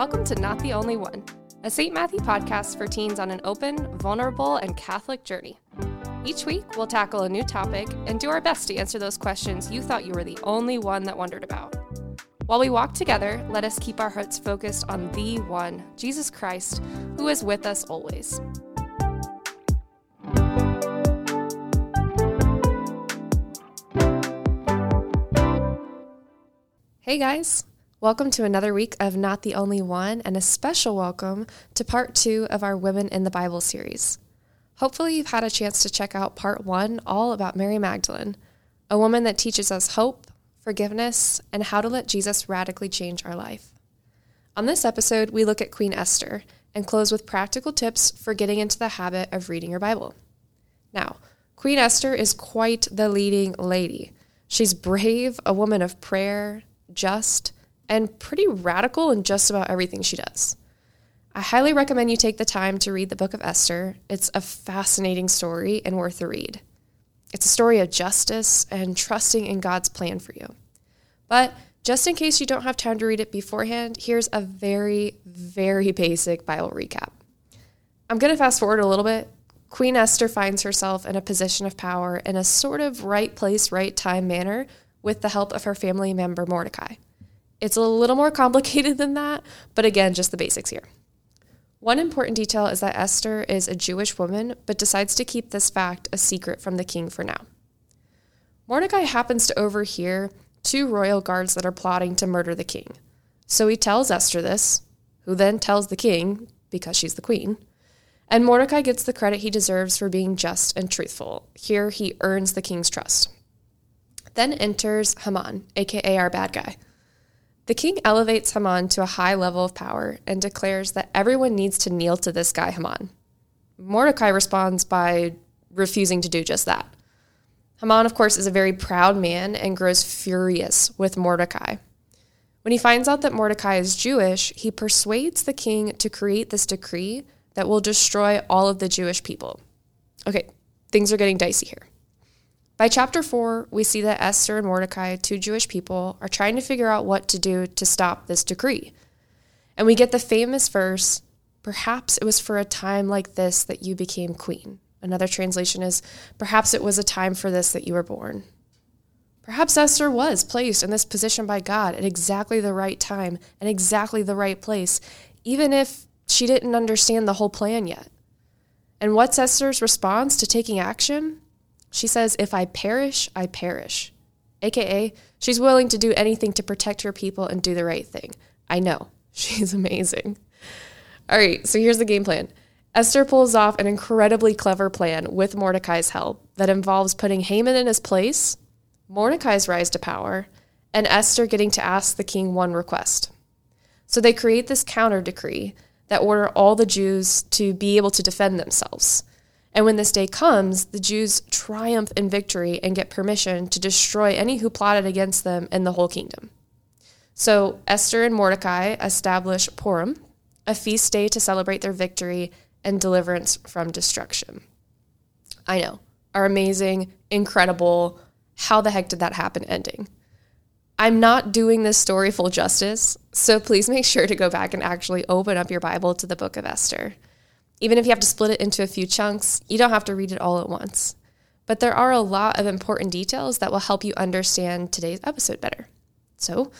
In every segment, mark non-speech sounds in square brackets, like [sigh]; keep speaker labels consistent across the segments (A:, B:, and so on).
A: Welcome to Not the Only One, a St. Matthew podcast for teens on an open, vulnerable, and Catholic journey. Each week, we'll tackle a new topic and do our best to answer those questions you thought you were the only one that wondered about. While we walk together, let us keep our hearts focused on the one, Jesus Christ, who is with us always. Hey guys, welcome to another week of Not the Only One, and a special welcome to part two of our Women in the Bible series. Hopefully, you've had a chance to check out part one, all about Mary Magdalene, a woman that teaches us hope, forgiveness, and how to let Jesus radically change our life. On this episode, we look at Queen Esther and close with practical tips for getting into the habit of reading your Bible. Now, Queen Esther is quite the leading lady. She's brave, a woman of prayer, just, and pretty radical in just about everything she does. I highly recommend you take the time to read the book of Esther. It's a fascinating story and worth a read. It's a story of justice and trusting in God's plan for you. But just in case you don't have time to read it beforehand, here's a very, very [laughs] basic Bible recap. I'm going to fast forward a little bit. Queen Esther finds herself in a position of power in a sort of right place, right time manner with the help of her family member Mordecai. It's a little more [laughs] complicated than that, but again, just the basics here. One important detail is that Esther is a Jewish woman, but decides to keep this fact a secret from the king for now. Mordecai happens to overhear two royal guards that are plotting to murder the king. So he tells Esther this, who then tells the king, because she's the queen. And Mordecai gets the credit he deserves for being just and truthful. Here he earns the king's trust. Then enters Haman, aka our bad guy. The king elevates Haman to a high level of power and declares that everyone needs to kneel to this guy, Haman. Mordecai responds by refusing to do just that. Haman, of course, is a very proud man and grows furious with Mordecai. When he finds out that Mordecai is Jewish, he persuades the king to create this decree that will destroy all of the Jewish people. Okay, things are getting dicey here. By chapter 4, we see that Esther and Mordecai, two Jewish people, are trying to figure out what to do to stop this decree. And we get the famous verse Perhaps it was for a time like this that you became queen. Another translation is Perhaps it was a time for this that you were born. Perhaps Esther was placed in this position by God at exactly the right time and exactly the right place, even if she didn't understand the whole plan yet. And what's Esther's response to taking action? She says, If I perish, I perish. AKA, she's willing to do anything to protect her people and do the right thing. I know. [laughs] She's amazing. All right, so here's the game plan. Esther pulls off an incredibly clever plan with Mordecai's help that involves putting Haman in his place, Mordecai's rise to power, and Esther getting to ask the king one request. So they create this counter decree that order all the Jews to be able to defend themselves. And when this day comes, the Jews triumph in victory and get permission to destroy any who plotted against them in the whole kingdom. So Esther and Mordecai establish Purim, a feast day to celebrate their victory and deliverance from destruction. I know, our amazing, incredible, how the heck did that happen ending. I'm not doing this story full justice, so please make sure to go back and actually open up your Bible to the book of Esther. Even if you have to split it into a few chunks, you don't have to read it all at once. But there are a lot of important details that will help you understand today's episode better. So,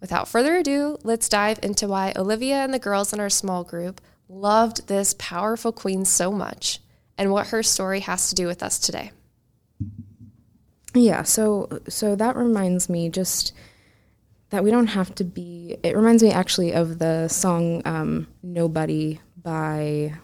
A: without further ado, let's dive into why Olivia and the girls in our small group loved this powerful queen so much and what her story has to do with us today.
B: Yeah, so so that reminds me just that we don't have to be it reminds me actually of the song um, Nobody by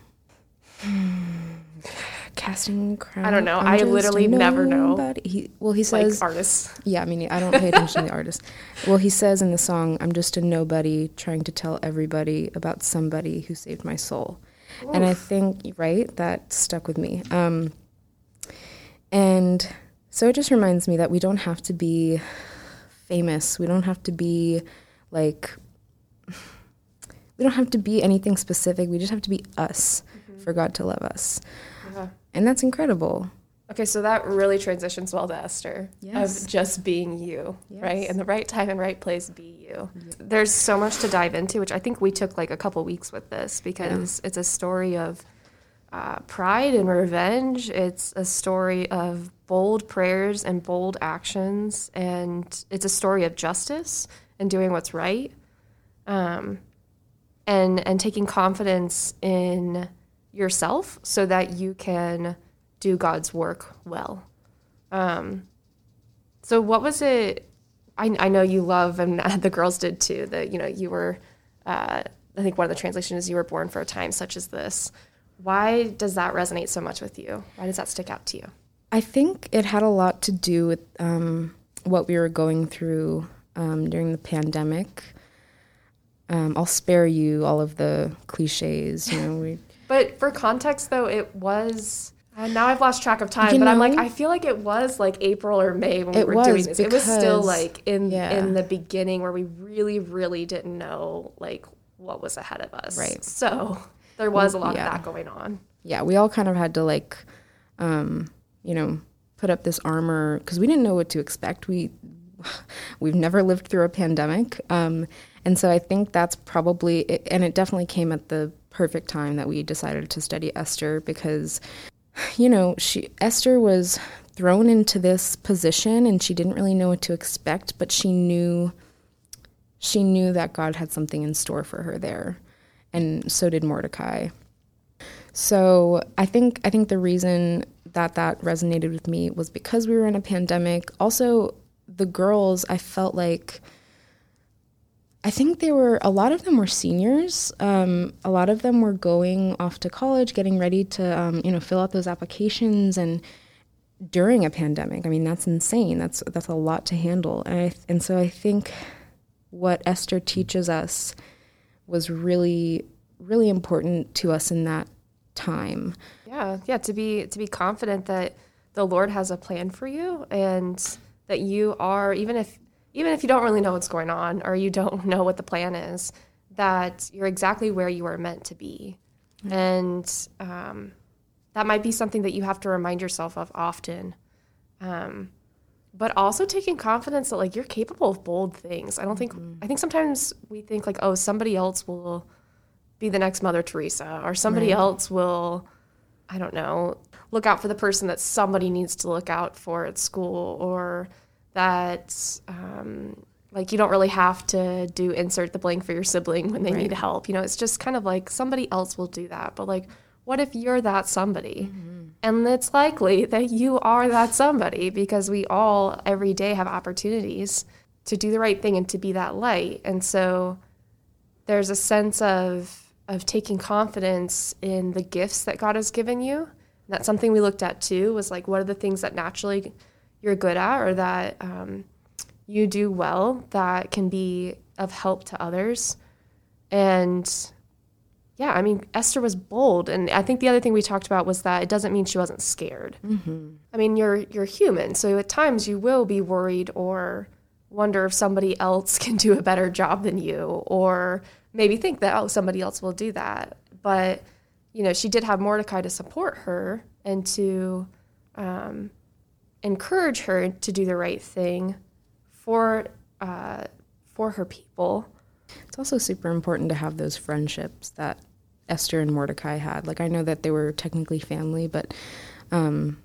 B: [sighs] casting crown.
A: I don't know. I literally never know.
B: He, well, he says
A: like artists.
B: Yeah, I mean, I don't pay attention to the artist. Well, he says in the song, "I'm just a nobody trying to tell everybody about somebody who saved my soul," Oof. and I think right that stuck with me. Um, and so it just reminds me that we don't have to be famous. We don't have to be like [sighs] we don't have to be anything specific. We just have to be us for God to love us. Yeah. And that's incredible.
A: Okay, so that really transitions well to Esther
B: Yes.
A: of just being you, right?
B: Yes.
A: In the right time and right place, be you. There's so much to dive into, which I think we took like a couple weeks with this because it's a story of uh, pride and revenge. It's a story of bold prayers and bold actions, and it's a story of justice and doing what's right, um, and and taking confidence in yourself so that you can do God's work well. Um, so, what was it? I, I know you love, and [laughs] the girls did too. That you know you were. Uh, I think one of the translations is you were born for a time such as this. Why does that resonate so much with you? Why does that stick out to you?
B: I think it had a lot to do with um, what we were going through um, during the pandemic. Um, I'll spare you all of the cliches. You know, we, [laughs]
A: But for context, though, it was. And now I've lost track of time,
B: You
A: but I'm like, I feel like it was like April or May when we were doing this. It was still like in
B: yeah.
A: in the beginning where we really, really didn't know like what was ahead of us.
B: Right.
A: So there was a lot
B: Yeah.
A: of that going on.
B: yeah, we all kind of had to like, um, you know, put up this armor because we didn't know what to expect. We [sighs] we've never lived through a pandemic, um, and so I think that's probably and it definitely came at the perfect time that we decided to study Esther because, you know, she Esther was thrown into this position and she didn't really know what to expect, but she knew she knew that God had something in store for her there, and so did Mordecai. So I think I think the reason that that resonated with me was because we were in a pandemic. Also, the girls, I felt like I think they were a lot of them were seniors. Um, a lot of them were going off to college, getting ready to um, you know fill out those applications and during a pandemic. I mean, that's insane. That's that's a lot to handle. And I, and so I think what Esther teaches us was really really important to us in that time.
A: Yeah, yeah. To be to be confident that the Lord has a plan for you, and that you are even if even if you don't really know what's going on or you don't [laughs] know what the plan is, that you're exactly where you are meant to be, and um, that might be something that you have to remind yourself of often. Um, but also taking confidence that like you're capable of bold things. I don't think I think sometimes we think like oh somebody else will be the next Mother Teresa or somebody else will I don't know look out for the person that somebody needs to look out for at school or that um, like you don't really have to do insert the blank for your sibling when they need help. You know, it's just kind of like somebody else will do that. But like, what if you're that somebody? And it's likely that you are that somebody because we all every day have opportunities to do the right thing and to be that light. And so there's a sense of of taking confidence in the gifts that God has given you. And that's something we looked at too. Was like, what are the things that naturally you're good at, or that um, you do well that can be of help to others? And yeah, I mean, Esther was bold, and I think the other thing we talked about was that it doesn't mean she wasn't scared. I mean, you're you're human, so at times you will be worried or wonder if somebody else [laughs] can do a better job than you, or maybe think that oh somebody else will do that. But you know, she did have Mordecai to support her and to um, encourage her to do the right thing for uh, for her people.
B: It's also super important to have those friendships that Esther and Mordecai had. Like I know that they were technically family, but um,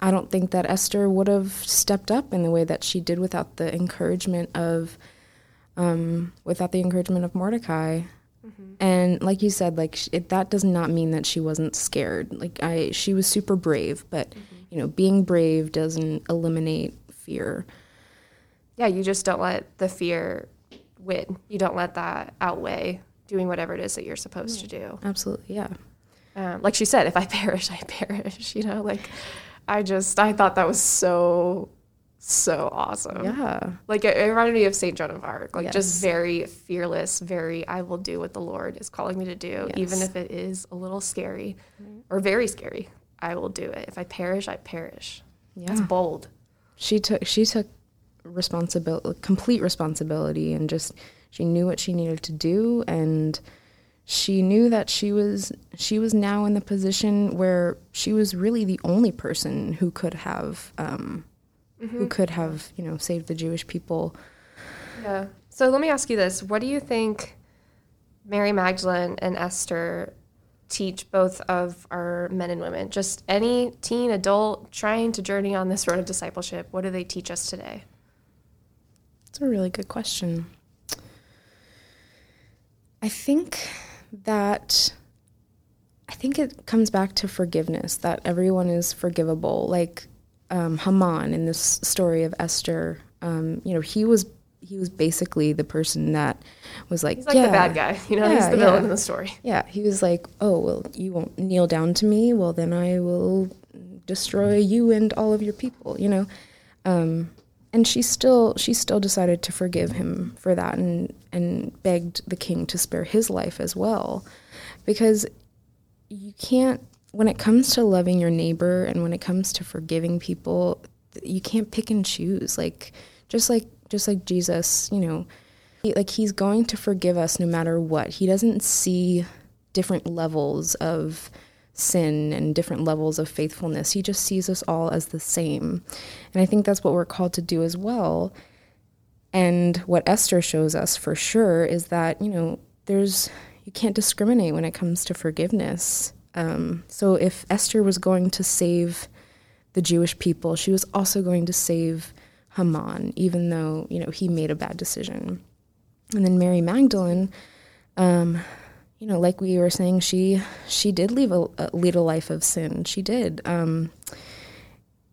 B: I don't think that Esther would have stepped up in the way that she did without the encouragement of um, without the encouragement of Mordecai. And like you said, like it, that does not mean that she wasn't scared. Like I, she was super brave, but you know, being brave doesn't eliminate fear.
A: Yeah, you just don't let the fear win. You don't let that outweigh doing whatever it is that you're supposed to do.
B: Absolutely, yeah.
A: Um, like she said, if I [laughs] perish, I perish. You know, like I just I thought that was so so awesome.
B: Yeah.
A: Like it, it reminded me of Saint Joan of Arc. Like just very fearless, very I will do what the Lord is calling me to do, even if it is a little scary or very scary. I will do it. If I perish, I perish.
B: Yeah.
A: That's bold.
B: she took she took responsibility complete responsibility and just she knew what she needed to do and she knew that she was she was now in the position where she was really the only person who could have um, mm-hmm. who could have you know saved the Jewish people.
A: Yeah. So let me ask you this: What do you think Mary Magdalene and Esther teach both of our men and women? Just any teen, adult trying to journey on this road of discipleship. What do they teach us today?
B: It's a really good question. I think that I think it comes back to forgiveness that everyone is forgivable. Like um, Haman in this story of Esther, um, you know, he was he was basically the person that was like,
A: he's like yeah, the bad guy, you know, yeah, he's the villain in the story.
B: Yeah, he was like, oh well, you won't kneel down to me, well then I will destroy you and all of your people, you know. Um, and she still she still decided to forgive him for that and and begged the king to spare his life as well because you can't when it comes to loving your neighbor and when it comes to forgiving people you can't pick and choose like just like just like Jesus you know he, like he's going to forgive us no matter what he doesn't see different levels of sin and different levels of faithfulness. He just sees us all as the same. And I think that's what we're called to do as well. And what Esther shows us for sure is that, you know, there's, you can't discriminate when it comes to forgiveness. Um, so if Esther was going to save the Jewish people, she was also going to save Haman, even though, you know, he made a bad decision. And then Mary Magdalene, um, you know, like we were saying, she she did leave a, lead a life of sin. She did, um,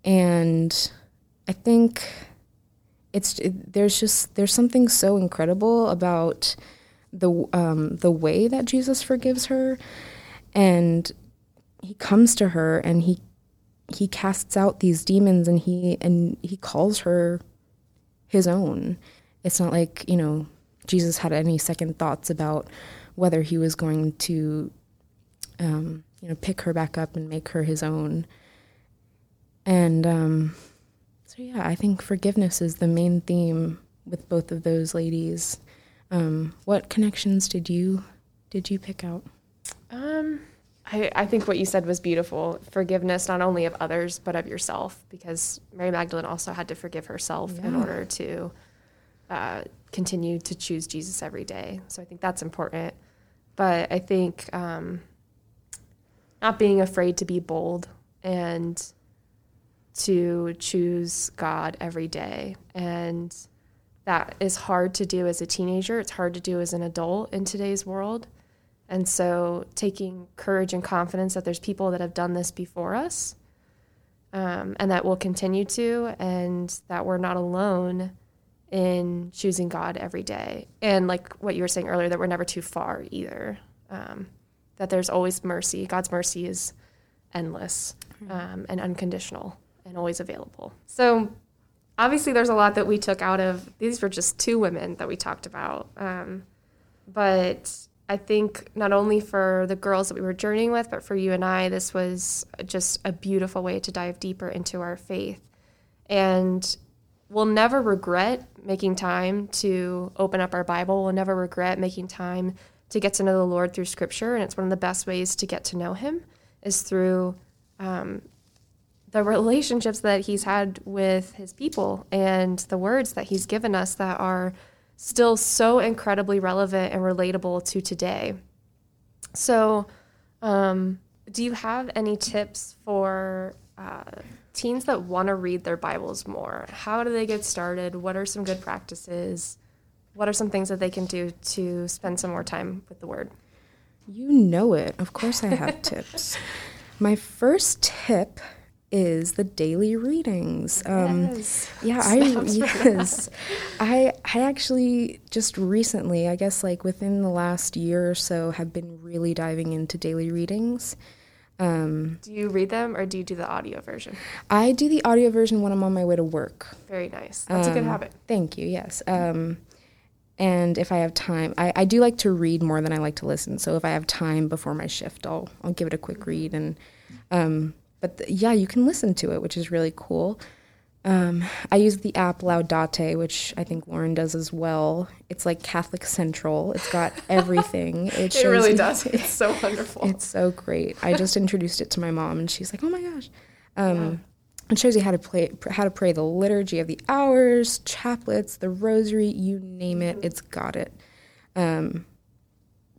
B: and I think it's it, there's just there's something so incredible about the um, the way that Jesus forgives her, and he comes to her and he he casts out these demons and he and he calls her his own. It's not like you know Jesus had any second thoughts about whether he was going to, um, you know, pick her back up and make her his own. And um, so, yeah, I think forgiveness is the main theme with both of those ladies. Um, what connections did you did you pick out?
A: Um, I, I think what you said was beautiful. Forgiveness not only of others but of yourself, because Mary Magdalene also had to forgive herself yeah. in order to uh, continue to choose Jesus every day. So I think that's important. But I think um, not being afraid to be bold and to choose God every day. And that is hard to do as a teenager, it's hard to do as an adult in today's world. And so taking courage and confidence that there's people that have done this before us um, and that will continue to, and that we're not alone in choosing God every day. And like what you were saying earlier, that we're never too far either. Um, that there's always mercy. God's mercy is endless um, and unconditional and always available. So obviously, there's a lot that we took out of these were just two women that we talked about. Um, but I think not only for the girls that we were journeying with, but for you and I, this was just a beautiful way to dive deeper into our faith. And we'll never regret making time to open up our Bible. We'll never regret making time to get to know the Lord through Scripture. And it's one of the best ways to get to know Him is through um, the relationships that He's had with His people and the words that He's given us that are still so incredibly relevant and relatable to today. So, um, do you have any tips for uh, teens that want to read their Bibles more, how do they get started? What are some good practices? What are some things that they can do to spend some more time with the Word?
B: You know it. Of course, I have tips. [laughs] My first tip is the daily readings. Um, yes. Yeah, [laughs] I [laughs] yes, I I actually just recently, I guess like within the last year or so, have been really diving into daily readings.
A: Um, do you read them or do you do the audio version?
B: I do the audio version when I'm on my way to work.
A: Very nice. That's um, a good um, habit.
B: Thank you. Yes. Um, and if I have time, I, I do like to read more than I like to listen. So if I have time before my shift, I'll I'll give it a quick read. And um, but the, yeah, you can listen to it, which is really cool. Um, I use the app Laudate, which I think Lauren does as well. It's like Catholic Central. It's got [laughs] everything.
A: It, it really does. [laughs] It's so wonderful.
B: It's so great. I just introduced it to my mom, and she's like, "Oh my gosh!" Um, yeah. It shows you how to play, how to pray the liturgy of the hours, chaplets, the rosary, you name it, mm-hmm. it's got it. Um,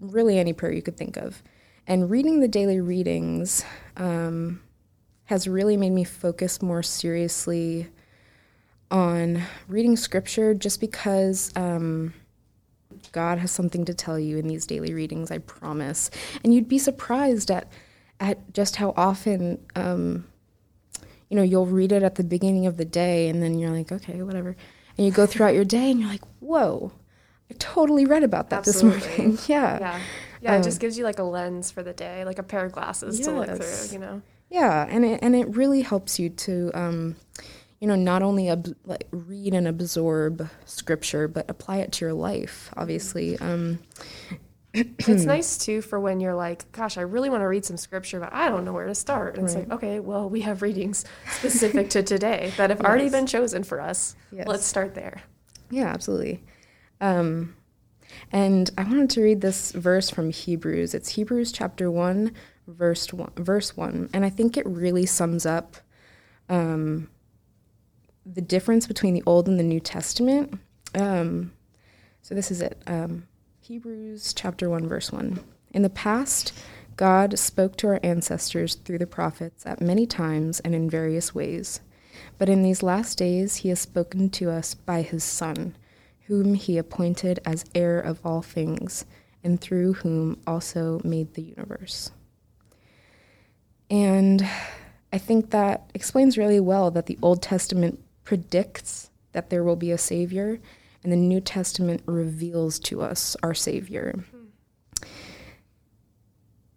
B: really, any prayer you could think of. And reading the daily readings um, has really made me focus more seriously on reading scripture just because um, God has something to tell you in these daily readings, I promise. And you'd be surprised at, at just how often, um, you know, you'll read it at the beginning of the day and then you're like, okay, whatever. And you go throughout your day and you're like, whoa, I totally read about that Absolutely. this morning. [laughs] yeah.
A: Yeah. Yeah, um, it just gives you like a lens for the day, like a pair of glasses yes. to look through, you know.
B: Yeah, and it and it really helps you to, um, you know, not only ab- like read and absorb scripture, but apply it to your life. Obviously, um, [clears throat]
A: it's nice too for when you're like, gosh, I really want to read some scripture, but I don't know where to start. And right. it's like, okay, well, we have readings specific to today that have yes. already been chosen for us. Yes. Let's start there.
B: Yeah, absolutely. Um, and I wanted to read this verse from Hebrews. It's Hebrews chapter 1, verse 1, verse 1. And I think it really sums up um, the difference between the Old and the New Testament. Um, so this is it um, Hebrews chapter 1, verse 1. In the past, God spoke to our ancestors through the prophets at many times and in various ways. But in these last days, he has spoken to us by his Son whom he appointed as heir of all things, and through whom also made the universe. And I think that explains really well that the Old Testament predicts that there will be a Savior, and the New Testament reveals to us our Savior.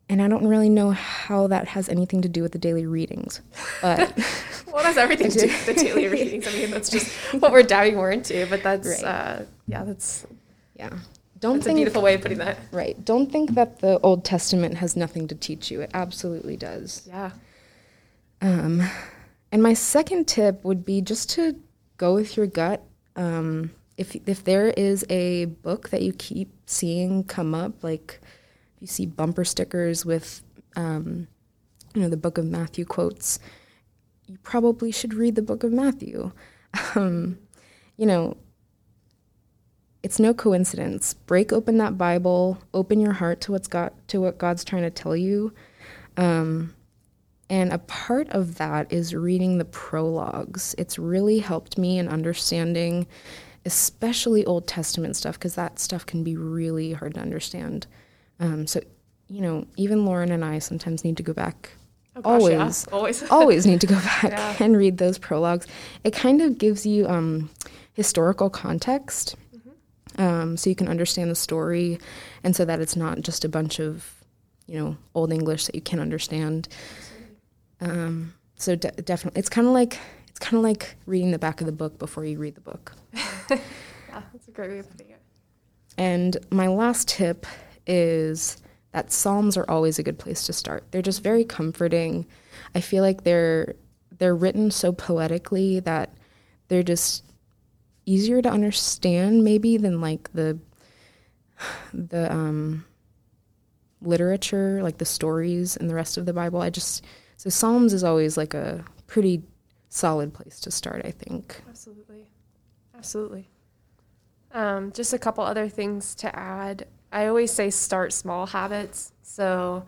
B: And I don't really know how that has anything to do with the daily readings, but [laughs]
A: well, that's everything to do with the [laughs] daily readings. I mean, that's just what we're diving more into. But that's right. uh, yeah, that's
B: yeah.
A: Don't that's think, a beautiful way of putting that.
B: Right. Don't think that the Old Testament has nothing to teach you. It absolutely does.
A: Yeah.
B: Um, and my second tip would be just to go with your gut. Um, if if there is a book that you keep seeing come up, like you see bumper stickers with, um, you know, the Book of Matthew quotes, you probably should read the Book of Matthew. [laughs] Um, you know, it's no coincidence. Break open that Bible, open your heart to what's got to what God's trying to tell you. Um, and a part of that is reading the prologues. It's really helped me in understanding, especially Old Testament stuff, because that stuff can be really hard to understand. Um, so, you know, even Lauren and I sometimes need to go back.
A: Oh gosh, always, yeah. always, [laughs] [laughs]
B: always need to go back yeah. and read those prologues. It kind of gives you um, historical context. Um, so you can understand the story, and so that it's not just a bunch of, you know, old English that you can't understand. Um, so de- definitely, it's kind of like it's kind of like reading the back of the book before you read the book. [laughs]
A: yeah, that's a great way of putting it.
B: And my last tip is that Psalms are always a good place to start. They're just very comforting. I feel like they're they're written so poetically that they're just easier to understand maybe than like the the um literature, like the stories and the rest of the Bible. I just so Psalms is always like a pretty solid place to start, I think.
A: Absolutely. Absolutely. Um, just a couple other things to add. I always say start small habits. So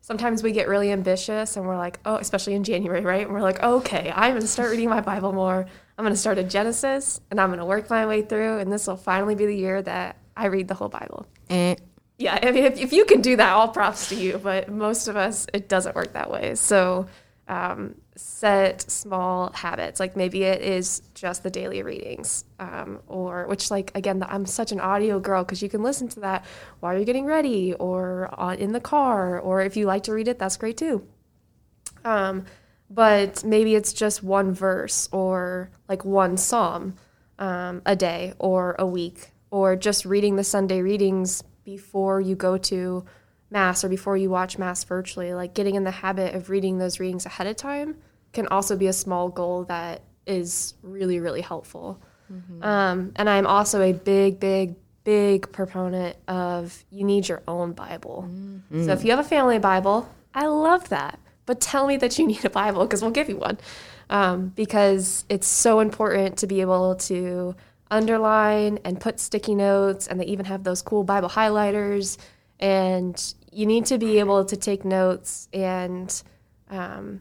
A: sometimes we get really ambitious and we're like, oh, especially in January, right? And we're like, okay, I'm going to start reading my Bible more. I'm going to start at Genesis and I'm going to work my way through. And this will finally be the year that I read the whole Bible.
B: Eh.
A: Yeah, I mean, if, if you can do that, all props to you. But most of us, it doesn't work that way. So um, set small habits like maybe it is just the daily readings um, or which like again i'm such an audio girl because you can listen to that while you're getting ready or on, in the car or if you like to read it that's great too um, but maybe it's just one verse or like one psalm um, a day or a week or just reading the sunday readings before you go to mass or before you watch mass virtually like getting in the habit of reading those readings ahead of time can also be a small goal that is really, really helpful. Um, and I'm also a big, big, big proponent of you need your own Bible. So if you have a family Bible, I love that. But tell me that you need a Bible because we'll give you one. Um, because it's so important to be able to underline and put sticky notes, and they even have those cool Bible highlighters. And you need to be able to take notes and um,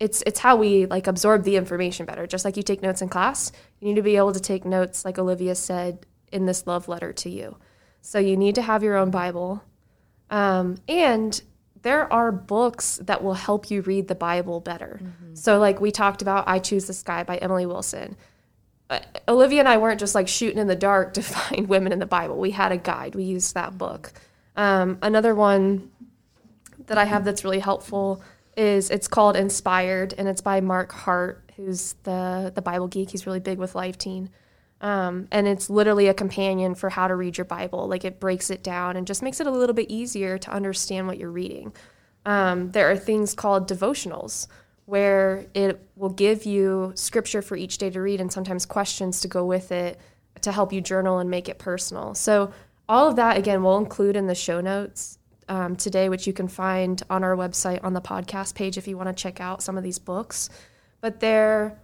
A: it's it's how we like absorb the information better. Just like you take notes in class, you need to be able to take notes, like Olivia said in this love letter to you. So you need to have your own Bible, um, and there are books that will help you read the Bible better. So like we talked about, I Choose the Sky by Emily Wilson. Uh, Olivia and I weren't just like shooting in the dark [laughs] to find women in the Bible. We had a guide. We used that book. Um, another one that I have that's really helpful is it's called Inspired, and it's by Mark Hart, who's the the Bible geek. He's really big with Life Teen, um, and it's literally a companion for how to read your Bible. Like it breaks it down and just makes it a little bit easier to understand what you're reading. Um, there are things called devotionals where it will give you scripture for each day to read and sometimes questions to go with it to help you journal and make it personal. So all of that again we'll include in the show notes um, today, which you can find on our website on the podcast page if you want to check out some of these books. But there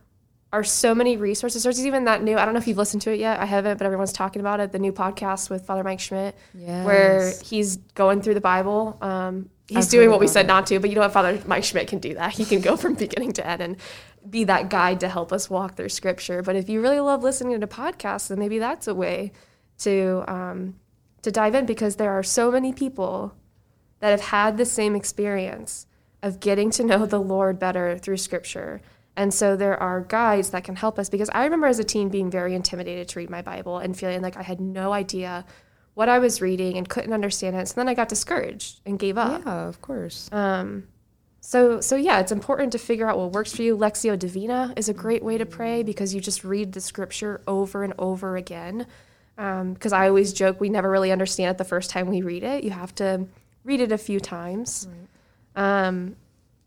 A: are so many resources. There's even that new, I don't know if you've listened to it yet. I haven't, but everyone's talking about it. The new podcast with Father Mike Schmitz, where he's going through the Bible. Um, he's
B: I've
A: doing what we said
B: it.
A: not to, but you know what? Father Mike Schmitz can do that. He can go from [laughs] beginning to end and be that guide to help us walk through scripture. But if you really love listening to podcasts, then maybe that's a way to um, to dive in because there are so many people that have had the same experience of getting to know the Lord better through scripture. And so there are guides that can help us because I remember as a teen being very intimidated to read my Bible and feeling like I had no idea what I was reading and couldn't understand it. So then I got discouraged and gave up.
B: Yeah, of course.
A: Um, so, so yeah, it's important to figure out what works for you. Lectio Divina is a great way to pray because you just read the scripture over and over again. Because I always joke we never really understand it the first time we read it. You have to read it a few times. Um,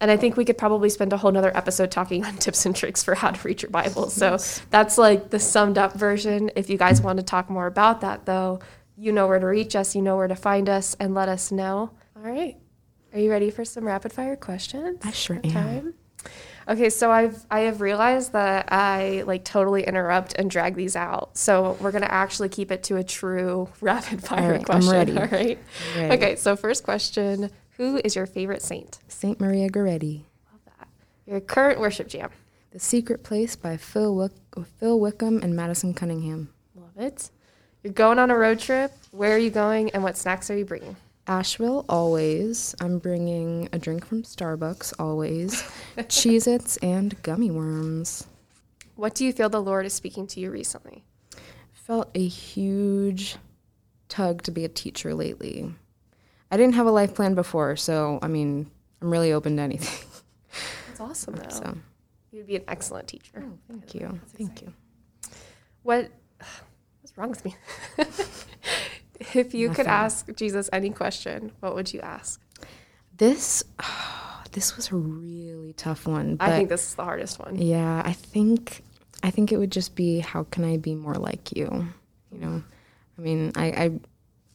A: and I think we could probably spend a whole nother episode talking on [laughs] tips and tricks for how to read your Bible. So that's like the summed up version. If you guys want to talk more about that, though, you know where to reach us, you know where to find us, and let us know. All right. Are you ready for some rapid fire questions?
B: I sure am.
A: Time? Okay, so I've I have realized that I like totally interrupt and drag these out. So we're gonna actually keep it to a true [laughs] rapid fire
B: All right, I'm
A: question.
B: ready. [laughs]
A: All right.
B: I'm ready.
A: Okay, so first question: Who is your favorite saint?
B: Saint Maria Goretti.
A: Love that. Your current worship jam.
B: The Secret Place by Phil, Wick- Phil Wickham and Madison Cunningham.
A: Love it. You're going on a road trip. Where are you going, and what snacks are you bringing?
B: Asheville, always. I'm bringing a drink from Starbucks, always. [laughs] Cheez Its and gummy worms.
A: What do you feel the Lord is speaking to you recently?
B: Felt a huge tug to be a teacher lately. I didn't have a life plan before, so I mean, I'm really open to anything.
A: That's awesome, though.
B: So,
A: You'd be an excellent teacher.
B: Oh, thank you. Thank you.
A: What [sighs] what's wrong with me? [laughs] if you could ask Jesus any question, what would you ask?
B: This [sighs] this was a really tough one.
A: I think this is the hardest one.
B: Yeah, I think I think it would just be how can I be more like you? You know, I mean, I I,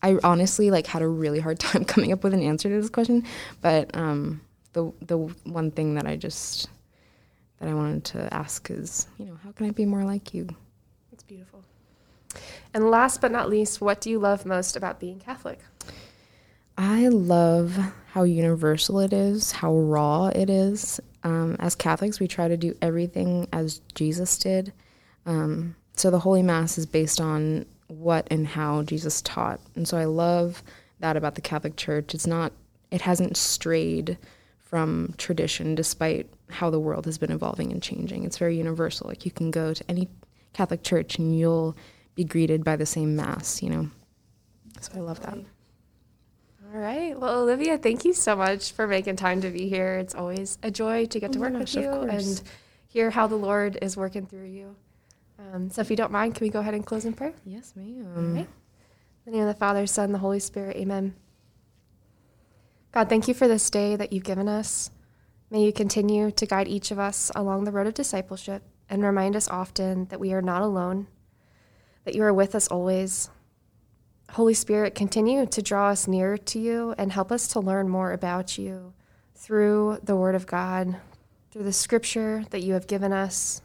B: I honestly like had a really hard [laughs] time coming up with an answer to this question, but um, the the one thing that I just that I wanted to ask is, you know, how can I be more like you?
A: It's beautiful. And last but not least, what do you love most about being Catholic?
B: I love how universal it is, how raw it is. Um, as Catholics, we try to do everything as Jesus did. Um, so the Holy Mass is based on what and how Jesus taught. And so I love that about the Catholic Church. It's not, it hasn't strayed from tradition despite how the world has been evolving and changing. It's very universal. Like you can go to any Catholic church and you'll be greeted by the same Mass, you know? So I love that.
A: All right. Well, Olivia, thank you so much for making time to be here. It's always a joy to get oh to
B: Oh
A: work
B: gosh,
A: with you and hear how the Lord is working through you. Um, so, if you don't mind, can we go ahead and close in prayer?
B: Yes, ma'am.
A: In the name of the Father, Son, and the Holy Spirit. Amen. God, thank you for this day that you've given us. May you continue to guide each of us along the road of discipleship. and remind us often that we are not alone, that you are with us always. Holy Spirit, continue to draw us nearer to you and help us to learn more about you through the Word of God, through the scripture that you have given us.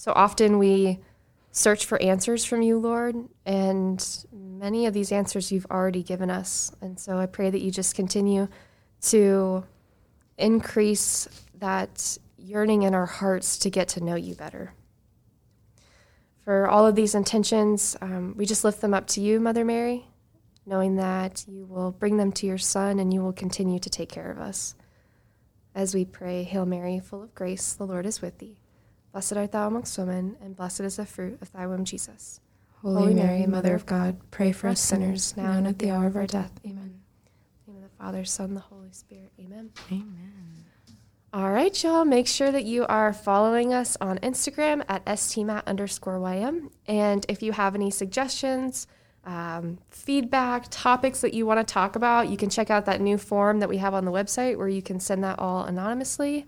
A: So often we search for answers from you, Lord, and many of these answers you've already given us. And so I pray that you just continue to increase that yearning in our hearts to get to know you better. For all of these intentions, um, we just lift them up to you, Mother Mary, knowing that you will bring them to your Son and you will continue to take care of us. As we pray, Hail Mary, full of grace, the Lord is with thee. Blessed art thou amongst women, and blessed is the fruit of thy womb, Jesus.
B: Holy, Holy Mary, Mother of God, pray for us sinners, now and at the hour of our death. Amen.
A: In the name of the Father, Son, the Holy Spirit. Amen.
B: Amen.
A: All right, y'all. Make sure that you are following us on Instagram at stmat underscore ym. And if you have any suggestions, um, feedback, topics that you want to talk about, you can check out that new form that we have on the website where you can send that all anonymously.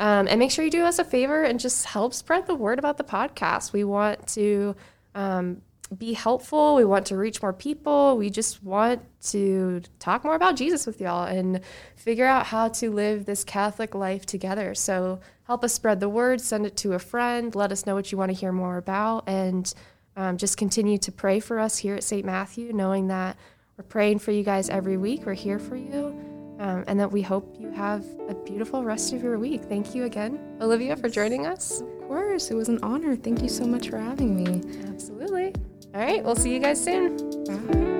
A: Um, and make sure you do us a favor and just help spread the word about the podcast. We want to um, be helpful. We want to reach more people. We just want to talk more about Jesus with y'all and figure out how to live this Catholic life together. So help us spread the word, send it to a friend, let us know what you want to hear more about, and um, just continue to pray for us here at St. Matthew, knowing that we're praying for you guys every week. We're here for you. Um, and that we hope you have a beautiful rest of your week. Thank you again, Olivia, for joining us.
B: Of course, it was an honor. Thank you so much for having me.
A: Absolutely. All right, we'll see you guys soon.
B: Bye.